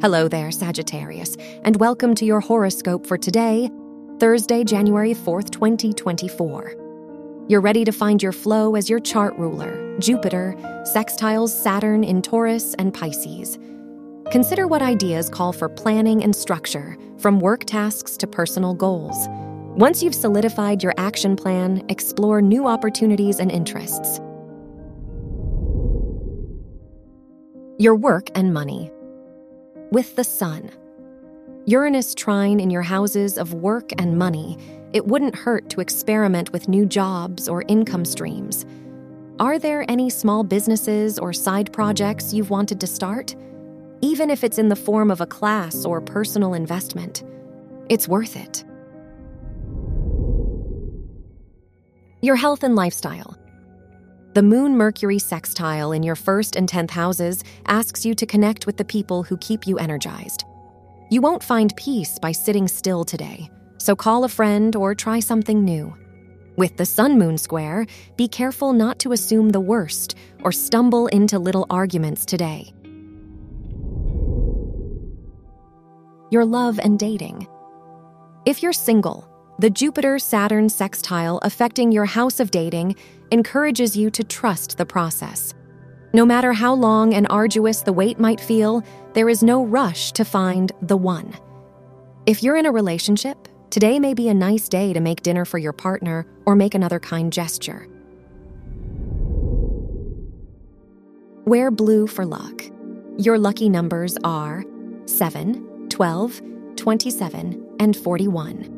Hello there, Sagittarius, and welcome to your horoscope for today, Thursday, January 4th, 2024. You're ready to find your flow as your chart ruler, Jupiter, sextiles Saturn in Taurus and Pisces. Consider what ideas call for planning and structure, from work tasks to personal goals. Once you've solidified your action plan, explore new opportunities and interests. Your work and money with the sun. Uranus trine in your houses of work and money, it wouldn't hurt to experiment with new jobs or income streams. Are there any small businesses or side projects you've wanted to start? Even if it's in the form of a class or personal investment, it's worth it. Your health and lifestyle. The Moon Mercury sextile in your first and 10th houses asks you to connect with the people who keep you energized. You won't find peace by sitting still today, so call a friend or try something new. With the Sun Moon square, be careful not to assume the worst or stumble into little arguments today. Your love and dating. If you're single, the Jupiter Saturn sextile affecting your house of dating encourages you to trust the process. No matter how long and arduous the wait might feel, there is no rush to find the one. If you're in a relationship, today may be a nice day to make dinner for your partner or make another kind gesture. Wear blue for luck. Your lucky numbers are 7, 12, 27, and 41.